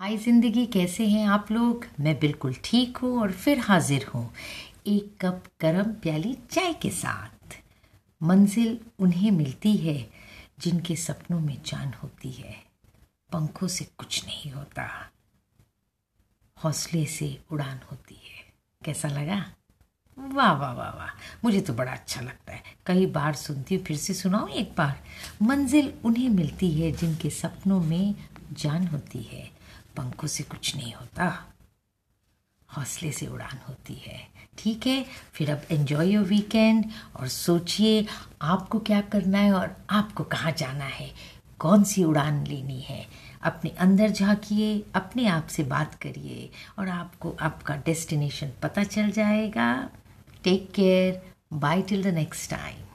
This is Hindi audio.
हाय ज़िंदगी कैसे हैं आप लोग? मैं बिल्कुल ठीक हूँ और फिर हाजिर हूँ। एक कप गरम प्याली चाय के साथ। मंजिल उन्हें मिलती है, जिनके सपनों में जान होती है। पंखों से कुछ नहीं होता। हौसले से उड़ान होती है। कैसा लगा? वाह वाह वाह वाह। मुझे तो बड़ा अच्छा लगता है। कई बार सुनती हूँ, फिर से सुनाऊँ एक बार। मंजिल उन्हें मिलती है, जिनके सपनों में जान होती है, पंखों से कुछ नहीं होता। हौसले से उड़ान होती है। ठीक है, फिर अब एंजॉय योर वीकेंड और सोचिए आपको क्या करना है और आपको कहाँ जाना है। कौन सी उड़ान लेनी है? अपने अंदर झांकिए, अपने आप से बात करिए और आपको आपका डेस्टिनेशन पता चल जाएगा। Take care bye till the next time